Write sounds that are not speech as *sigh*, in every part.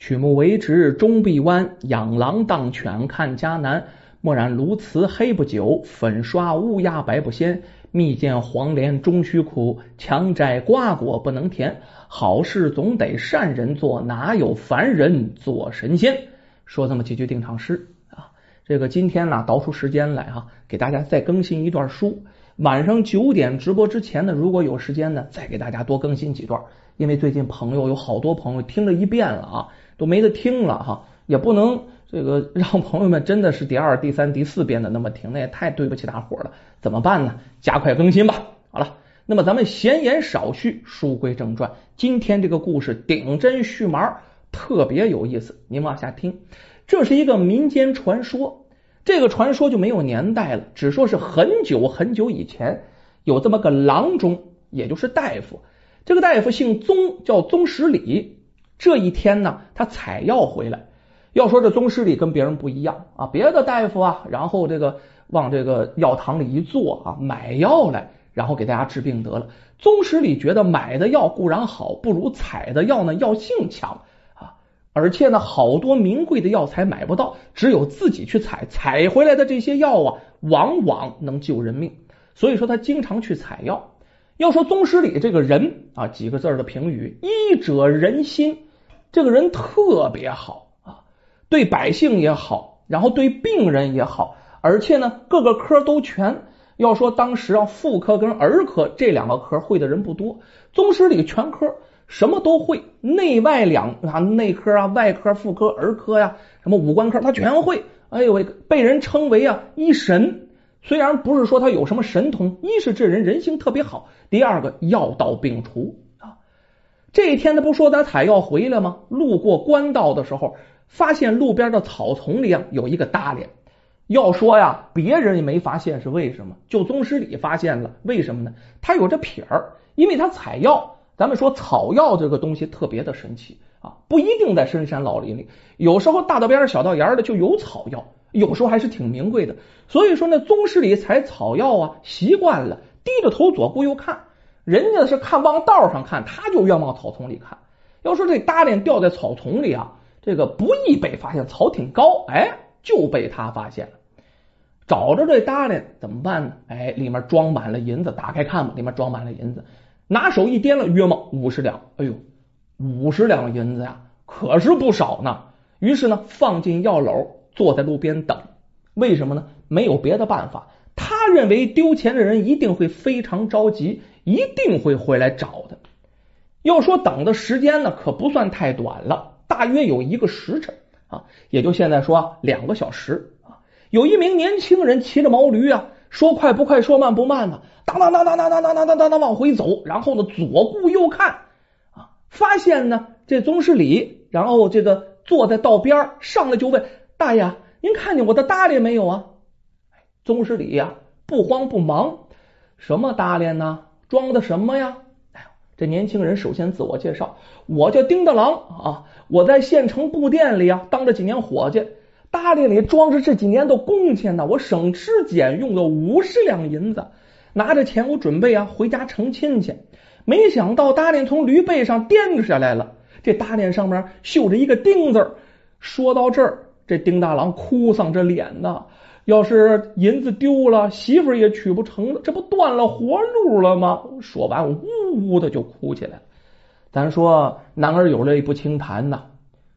曲目为直终必弯，养狼当犬看家难。墨染鸬鹚黑不久，粉刷乌鸦白不鲜。蜜饯黄连终须苦，强摘瓜果不能甜。好事总得善人做，哪有凡人做神仙？说这么几句定场诗啊。这个今天呢，倒出时间来哈，给大家再更新一段书。晚上九点直播之前呢，如果有时间呢，再给大家多更新几段。因为最近朋友有好多朋友听了一遍了啊。都没得听了哈，也不能这个 *laughs* 让朋友们真的是第二、第三、第四遍的那么听，那也太对不起大伙了。怎么办呢？加快更新吧。好了，那么咱们闲言少叙，书归正传。今天这个故事顶针续麻，特别有意思。您往下听，这是一个民间传说。这个传说就没有年代了，只说是很久很久以前有这么个郎中，也就是大夫。这个大夫姓宗，叫宗十里。这一天呢，他采药回来。要说这宗师里跟别人不一样啊，别的大夫啊，然后这个往这个药堂里一坐啊，买药来，然后给大家治病得了。宗师里觉得买的药固然好，不如采的药呢药性强啊，而且呢，好多名贵的药材买不到，只有自己去采，采回来的这些药啊，往往能救人命。所以说他经常去采药。要说宗师里这个人啊，几个字的评语：医者仁心。这个人特别好啊，对百姓也好，然后对病人也好，而且呢，各个科都全。要说当时啊，妇科跟儿科这两个科会的人不多，宗师里全科什么都会，内外两啊，内科啊、外科、妇科、儿科呀，什么五官科他全会。哎呦喂，被人称为啊医神。虽然不是说他有什么神通，一是这人人性特别好，第二个药到病除。这一天，他不说他采药回来吗？路过官道的时候，发现路边的草丛里啊有一个大脸。要说呀，别人也没发现，是为什么？就宗师里发现了，为什么呢？他有这撇儿，因为他采药。咱们说草药这个东西特别的神奇啊，不一定在深山老林里，有时候大道边上小道沿的就有草药，有时候还是挺名贵的。所以说呢，宗师里采草药啊，习惯了，低着头左顾右看。人家是看往道上看，他就愿往草丛里看。要说这搭脸掉在草丛里啊，这个不易被发现，草挺高，哎，就被他发现了。找着这搭脸怎么办呢？哎，里面装满了银子，打开看吧，里面装满了银子。拿手一掂了，约莫五十两。哎呦，五十两银子呀，可是不少呢。于是呢，放进药篓，坐在路边等。为什么呢？没有别的办法。他认为丢钱的人一定会非常着急。一定会回来找的。要说等的时间呢，可不算太短了，大约有一个时辰啊，也就现在说两个小时啊。有一名年轻人骑着毛驴啊，说快不快，说慢不慢呢，当当当当当当当当当当往回走，然后呢左顾右看啊，发现呢这宗师礼，然后这个坐在道边上来就问大爷，您看见我的搭裢没有啊？宗师礼呀，不慌不忙，什么搭裢呢？装的什么呀？哎，这年轻人首先自我介绍，我叫丁大郎啊，我在县城布店里啊当了几年伙计，大裢里装着这几年的工钱呢，我省吃俭用的五十两银子，拿着钱我准备啊回家成亲去，没想到大裢从驴背上颠下来了，这大裢上面绣着一个丁字说到这儿，这丁大郎哭丧着脸呢。要是银子丢了，媳妇儿也娶不成了，这不断了活路了吗？说完，呜呜的就哭起来了。咱说男儿有泪不轻弹呐，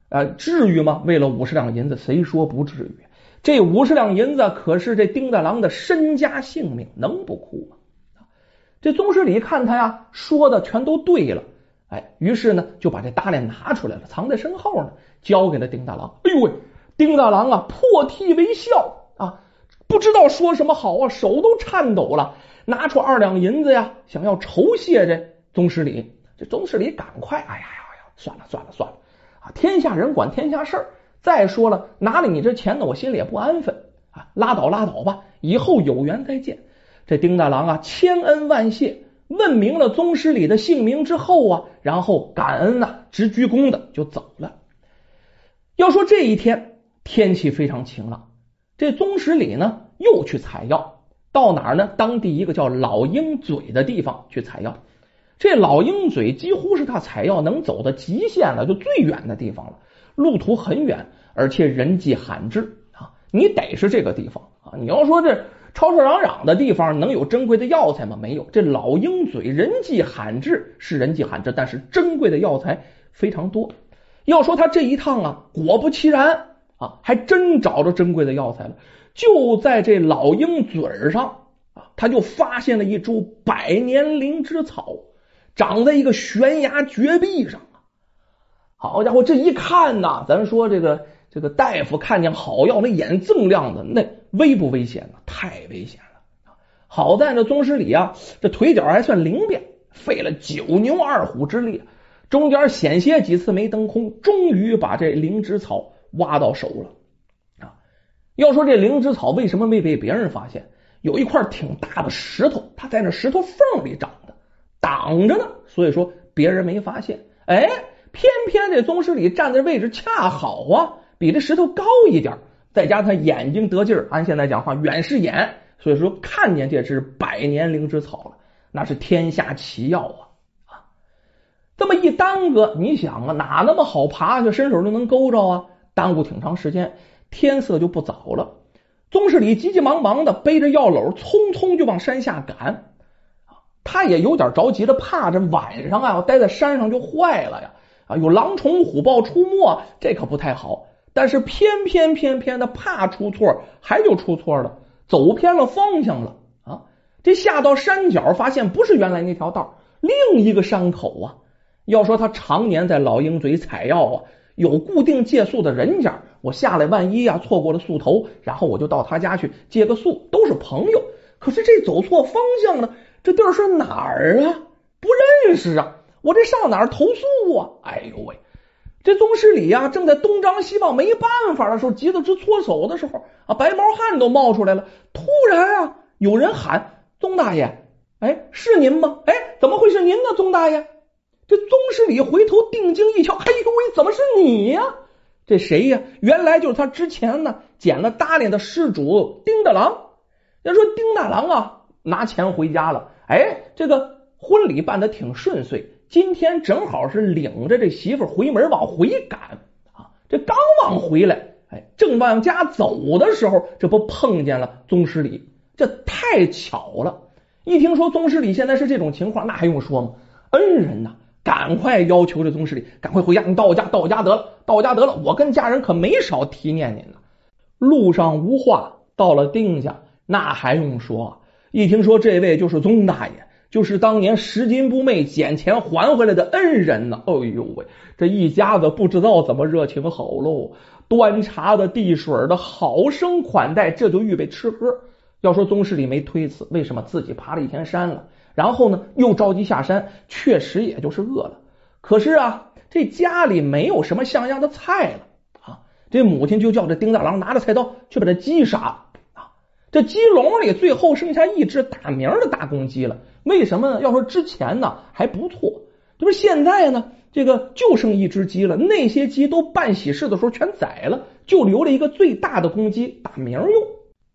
啊，至于吗？为了五十两银子，谁说不至于？这五十两银子可是这丁大郎的身家性命，能不哭吗？这宗师礼看他呀，说的全都对了，哎，于是呢就把这大脸拿出来了，藏在身后呢，交给了丁大郎。哎呦喂，丁大郎啊，破涕为笑。啊，不知道说什么好啊，手都颤抖了，拿出二两银子呀，想要酬谢这宗师礼。这宗师礼赶快，哎呀呀呀，算了算了算了啊！天下人管天下事儿。再说了，拿了你这钱呢，我心里也不安分啊。拉倒拉倒吧，以后有缘再见。这丁大郎啊，千恩万谢，问明了宗师礼的姓名之后啊，然后感恩呐，直鞠躬的就走了。要说这一天天气非常晴朗。这宗室里呢，又去采药，到哪儿呢？当地一个叫老鹰嘴的地方去采药。这老鹰嘴几乎是他采药能走的极限了，就最远的地方了。路途很远，而且人迹罕至啊！你得是这个地方啊！你要说这吵吵嚷嚷的地方能有珍贵的药材吗？没有。这老鹰嘴人迹罕至是人迹罕至，但是珍贵的药材非常多。要说他这一趟啊，果不其然啊，还真找着珍贵的药材了。就在这老鹰嘴上啊，他就发现了一株百年灵芝草。长在一个悬崖绝壁上！好家伙，这一看呐，咱说这个这个大夫看见好药，那眼锃亮的，那危不危险呢？太危险了！好在那宗师里啊，这腿脚还算灵便，费了九牛二虎之力，中间险些几次没登空，终于把这灵芝草挖到手了啊！要说这灵芝草为什么没被别人发现？有一块挺大的石头，它在那石头缝里长的。挡着呢，所以说别人没发现。哎，偏偏这宗师里站的位置恰好啊，比这石头高一点，再加上他眼睛得劲儿，按现在讲话远视眼，所以说看见这只百年灵芝草了，那是天下奇药啊啊！这么一耽搁，你想啊，哪那么好爬去，伸手就能勾着啊？耽误挺长时间，天色就不早了。宗室里急急忙忙的背着药篓，匆匆就往山下赶。他也有点着急了，怕这晚上啊要待在山上就坏了呀啊，有狼虫虎豹出没，这可不太好。但是偏偏偏偏的怕出错，还就出错了，走偏了方向了啊！这下到山脚，发现不是原来那条道，另一个山口啊。要说他常年在老鹰嘴采药啊，有固定借宿的人家，我下来万一啊错过了宿头，然后我就到他家去借个宿，都是朋友。可是这走错方向了。这地儿是哪儿啊？不认识啊！我这上哪儿投诉啊？哎呦喂！这宗师里呀，正在东张西望，没办法的时候，急得直搓手的时候啊，白毛汗都冒出来了。突然啊，有人喊：“宗大爷，哎，是您吗？哎，怎么会是您呢？宗大爷！”这宗师礼回头定睛一瞧，哎呦喂，怎么是你呀？这谁呀？原来就是他之前呢捡了搭裢的施主丁大郎。要说丁大郎啊，拿钱回家了。哎，这个婚礼办的挺顺遂，今天正好是领着这媳妇回门往回赶啊。这刚往回来，哎，正往家走的时候，这不碰见了宗师礼，这太巧了。一听说宗师礼现在是这种情况，那还用说吗？恩人呐，赶快要求这宗师礼赶快回家，你到我家，到我家得了，到我家得了，我跟家人可没少提念您呢。路上无话，到了丁家，那还用说？一听说这位就是宗大爷，就是当年拾金不昧捡钱还回来的恩人呢。哎呦喂，这一家子不知道怎么热情好喽，端茶的递水的好生款待，这就预备吃喝。要说宗师里没推辞，为什么自己爬了一天山了，然后呢又着急下山，确实也就是饿了。可是啊，这家里没有什么像样的菜了啊，这母亲就叫这丁大郎拿着菜刀去把这鸡杀了。这鸡笼里最后剩下一只打鸣的大公鸡了，为什么呢？要说之前呢还不错，这不现在呢，这个就剩一只鸡了。那些鸡都办喜事的时候全宰了，就留了一个最大的公鸡打鸣用。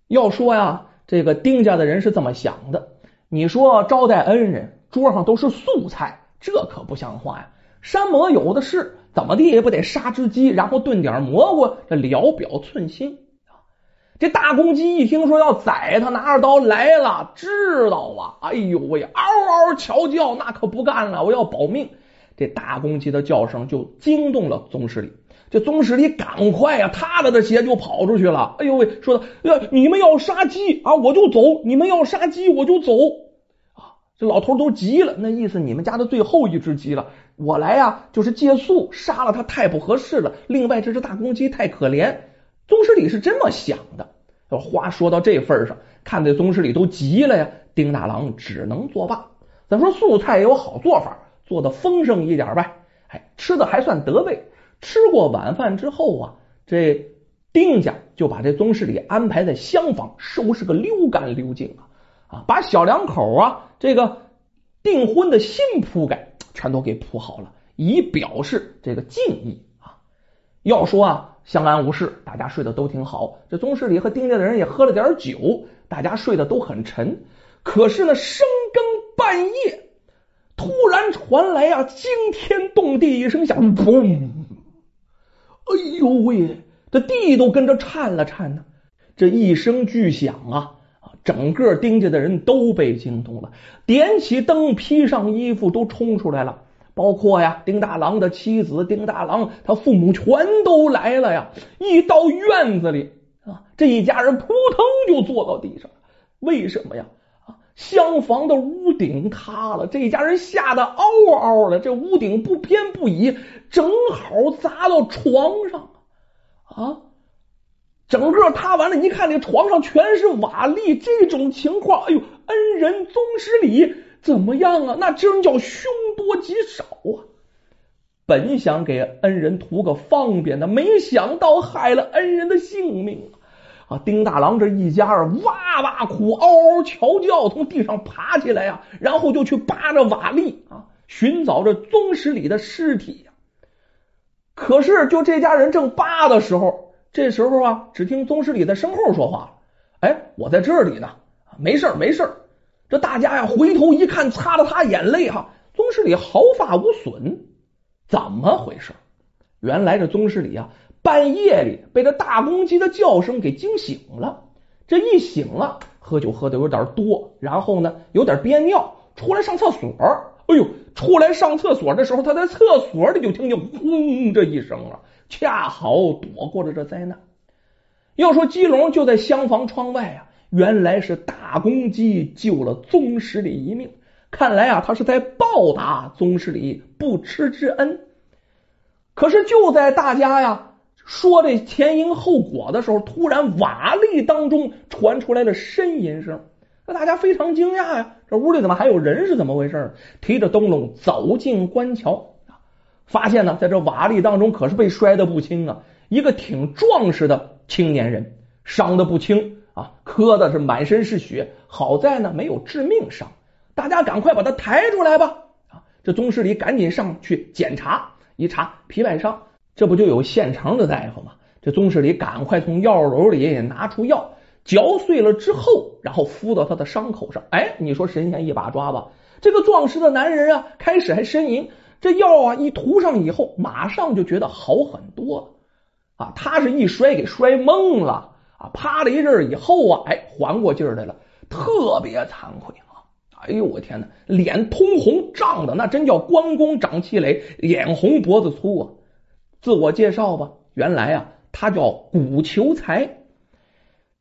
要说呀，这个丁家的人是这么想的：你说招待恩人，桌上都是素菜，这可不像话呀！山魔有的是，怎么地也不得杀只鸡，然后炖点蘑菇，这聊表寸心。这大公鸡一听说要宰他，拿着刀来了，知道啊！哎呦喂，嗷嗷瞧叫，那可不干了，我要保命！这大公鸡的叫声就惊动了宗师里，这宗师里赶快呀，踏了的鞋就跑出去了。哎呦喂，说的，呀，你们要杀鸡啊，我就走；你们要杀鸡，我就走。啊，这老头都急了，那意思你们家的最后一只鸡了，我来呀，就是借宿，杀了它太不合适了。另外，这只大公鸡太可怜。宗师里是这么想的，话说到这份上，看这宗师里都急了呀。丁大郎只能作罢。咱说素菜也有好做法，做的丰盛一点呗。哎，吃的还算得味。吃过晚饭之后啊，这丁家就把这宗师里安排在厢房，收拾个溜干溜净啊啊，把小两口啊这个订婚的新铺盖全都给铺好了，以表示这个敬意啊。要说啊。相安无事，大家睡得都挺好。这宗室里和丁家的人也喝了点酒，大家睡得都很沉。可是呢，深更半夜，突然传来呀惊天动地一声响，砰！哎呦喂，这地都跟着颤了颤呢。这一声巨响啊啊，整个丁家的人都被惊动了，点起灯，披上衣服，都冲出来了。包括呀，丁大郎的妻子，丁大郎他父母全都来了呀。一到院子里啊，这一家人扑腾就坐到地上。为什么呀？厢房的屋顶塌了，这一家人吓得嗷嗷的。这屋顶不偏不倚，正好砸到床上啊！整个塌完了，一看这床上全是瓦砾，这种情况，哎呦，恩人宗师礼。怎么样啊？那真叫凶多吉少啊！本想给恩人图个方便的，没想到害了恩人的性命啊！丁大郎这一家儿哇哇哭，嗷嗷嚎叫，从地上爬起来呀，然后就去扒着瓦砾啊，寻找着宗师里的尸体呀。可是就这家人正扒的时候，这时候啊，只听宗师里在身后说话：“哎，我在这里呢，没事没事这大家呀，回头一看，擦了擦眼泪，哈，宗师里毫发无损，怎么回事？原来这宗师里啊，半夜里被这大公鸡的叫声给惊醒了。这一醒了，喝酒喝的有点多，然后呢，有点憋尿，出来上厕所。哎呦，出来上厕所的时候，他在厕所里就听见轰这一声了，恰好躲过了这灾难。要说鸡笼就在厢房窗外啊。原来是大公鸡救了宗师里一命，看来啊，他是在报答宗师里不耻之恩。可是就在大家呀说这前因后果的时候，突然瓦砾当中传出来了呻吟声，那大家非常惊讶呀，这屋里怎么还有人？是怎么回事？提着灯笼走进观瞧发现呢，在这瓦砾当中可是被摔得不轻啊，一个挺壮实的青年人，伤的不轻。啊，磕的是满身是血，好在呢没有致命伤。大家赶快把他抬出来吧！啊，这宗师里赶紧上去检查，一查皮外伤，这不就有现成的大夫吗？这宗室里赶快从药篓里拿出药，嚼碎了之后，然后敷到他的伤口上。哎，你说神仙一把抓吧？这个壮实的男人啊，开始还呻吟，这药啊一涂上以后，马上就觉得好很多了。啊，他是一摔给摔懵了。啊，趴了一阵以后啊，哎，缓过劲儿来了，特别惭愧啊！哎呦，我天哪，脸通红，胀的那真叫关公长气垒，脸红脖子粗啊！自我介绍吧，原来啊，他叫古求财，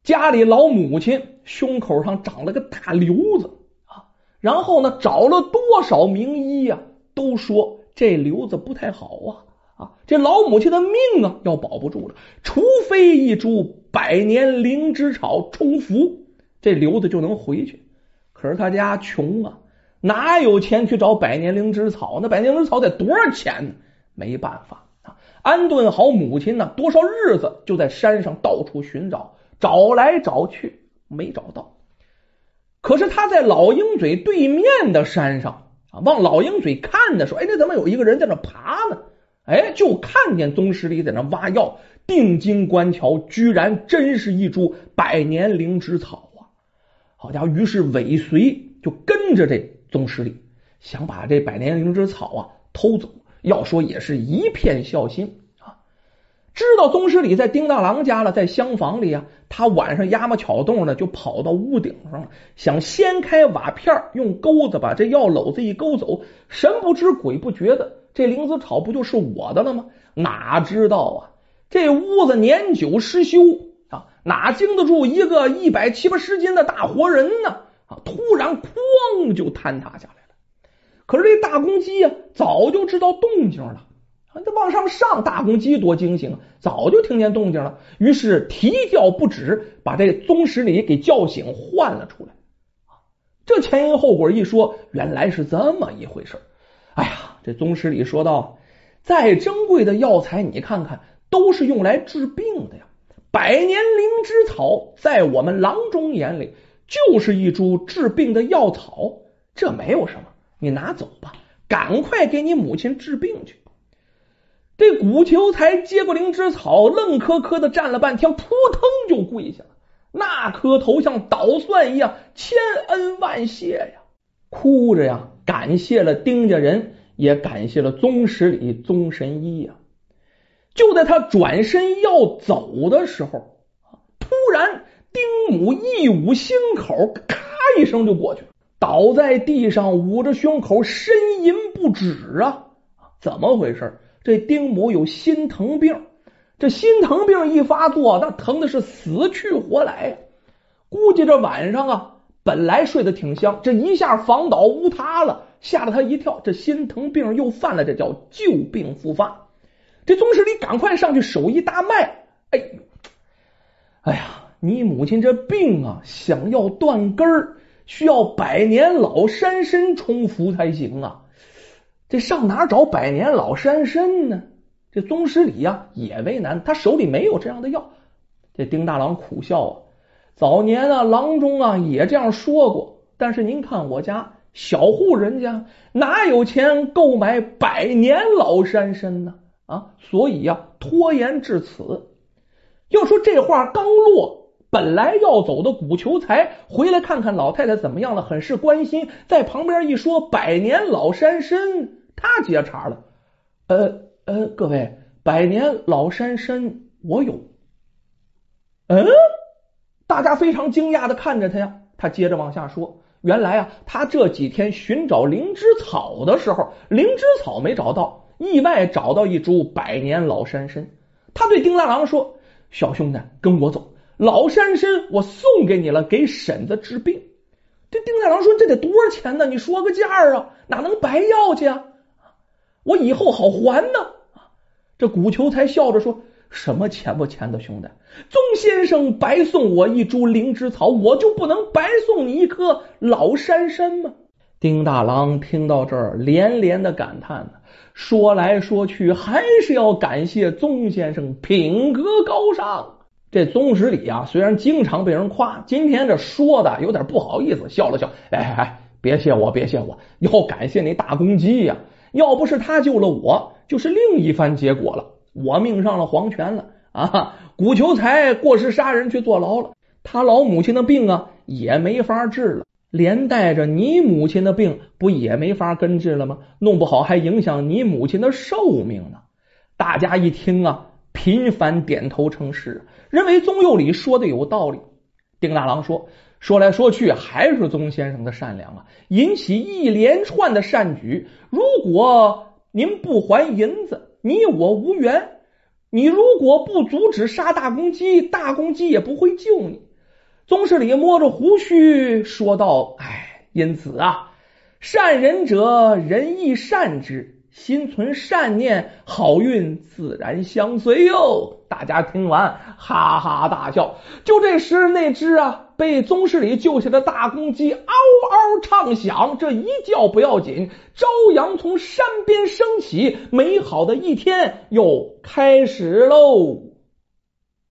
家里老母亲胸口上长了个大瘤子啊，然后呢，找了多少名医呀，都说这瘤子不太好啊。啊，这老母亲的命啊，要保不住了，除非一株百年灵芝草冲服，这瘤子就能回去。可是他家穷啊，哪有钱去找百年灵芝草？那百年灵芝草得多少钱呢？没办法，安顿好母亲呢，多少日子就在山上到处寻找，找来找去没找到。可是他在老鹰嘴对面的山上啊，往老鹰嘴看的时候，哎，那怎么有一个人在那爬呢？哎，就看见宗师里在那挖药，定睛观瞧，居然真是一株百年灵芝草啊！好家伙，于是尾随就跟着这宗师里，想把这百年灵芝草啊偷走。要说也是一片孝心啊！知道宗师礼在丁大郎家了，在厢房里啊，他晚上压么巧动呢，就跑到屋顶上了，想掀开瓦片，用钩子把这药篓子一勾走。神不知鬼不觉的。这灵芝草不就是我的了吗？哪知道啊，这屋子年久失修啊，哪经得住一个一百七八十斤的大活人呢？啊，突然哐就坍塌下来。可是这大公鸡呀，早就知道动静了，它往上上。大公鸡多惊醒，早就听见动静了，于是啼叫不止，把这宗师里给叫醒，唤了出来。这前因后果一说，原来是这么一回事。哎呀！这宗师里说道：“再珍贵的药材，你看看，都是用来治病的呀。百年灵芝草，在我们郎中眼里，就是一株治病的药草，这没有什么。你拿走吧，赶快给你母亲治病去。”这古求才接过灵芝草，愣磕磕的站了半天，扑腾就跪下了，那磕头像捣蒜一样，千恩万谢呀，哭着呀。感谢了丁家人，也感谢了宗室里宗神医呀。就在他转身要走的时候，突然丁母一捂心口，咔一声就过去了，倒在地上，捂着胸口呻吟不止啊！怎么回事？这丁母有心疼病，这心疼病一发作，那疼的是死去活来！估计这晚上啊，本来睡得挺香，这一下房倒屋塌了，吓了他一跳，这心疼病又犯了，这叫旧病复发。这宗师里赶快上去，手一搭脉，哎呦，哎呀，你母亲这病啊，想要断根儿，需要百年老山参冲服才行啊。这上哪找百年老山参呢？这宗师里呀也为难，他手里没有这样的药。这丁大郎苦笑啊，早年啊郎中啊也这样说过，但是您看我家小户人家哪有钱购买百年老山参呢？啊，所以呀，拖延至此。要说这话刚落，本来要走的古求财回来看看老太太怎么样了，很是关心，在旁边一说百年老山参，他接茬了。呃呃，各位，百年老山参我有。嗯，大家非常惊讶的看着他呀。他接着往下说，原来啊，他这几天寻找灵芝草的时候，灵芝草没找到。意外找到一株百年老山参，他对丁大郎说：“小兄弟，跟我走，老山参我送给你了，给婶子治病。”这丁大郎说：“这得多少钱呢？你说个价啊，哪能白要去啊？我以后好还呢。”这古求才笑着说：“什么钱不钱的，兄弟，宗先生白送我一株灵芝草，我就不能白送你一棵老山参吗？”丁大郎听到这儿，连连的感叹呢。说来说去，还是要感谢宗先生品格高尚。这宗室里啊，虽然经常被人夸，今天这说的有点不好意思，笑了笑。哎哎哎，别谢我，别谢我，要感谢那大公鸡呀！要不是他救了我，就是另一番结果了。我命上了黄泉了啊！古求财过失杀人去坐牢了，他老母亲的病啊也没法治了。连带着你母亲的病不也没法根治了吗？弄不好还影响你母亲的寿命呢。大家一听啊，频繁点头称是，认为宗佑礼说的有道理。丁大郎说：“说来说去还是宗先生的善良啊，引起一连串的善举。如果您不还银子，你我无缘；你如果不阻止杀大公鸡，大公鸡也不会救你。”宗室里摸着胡须说道：“哎，因此啊，善人者人亦善之，心存善念，好运自然相随哟。”大家听完哈哈大笑。就这时，那只啊被宗室里救下的大公鸡嗷嗷唱响。这一叫不要紧，朝阳从山边升起，美好的一天又开始喽。